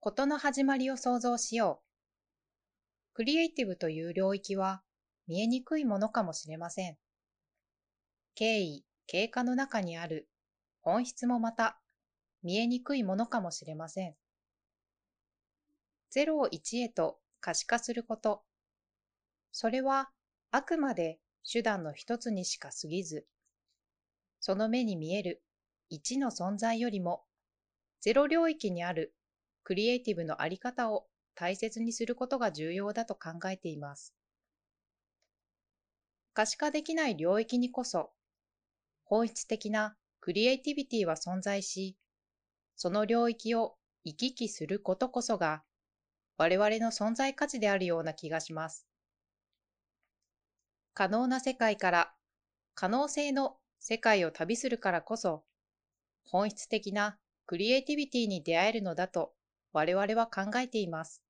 ことの始まりを想像しよう。クリエイティブという領域は見えにくいものかもしれません。経緯、経過の中にある本質もまた見えにくいものかもしれません。0を1へと可視化すること。それはあくまで手段の一つにしか過ぎず、その目に見える1の存在よりも0領域にあるクリエイティブのあり方を大切にすることが重要だと考えています。可視化できない領域にこそ本質的なクリエイティビティは存在し、その領域を行き来することこそが我々の存在価値であるような気がします。可能な世界から可能性の世界を旅するからこそ、本質的なクリエイティビティに出会えるのだと我々は考えています。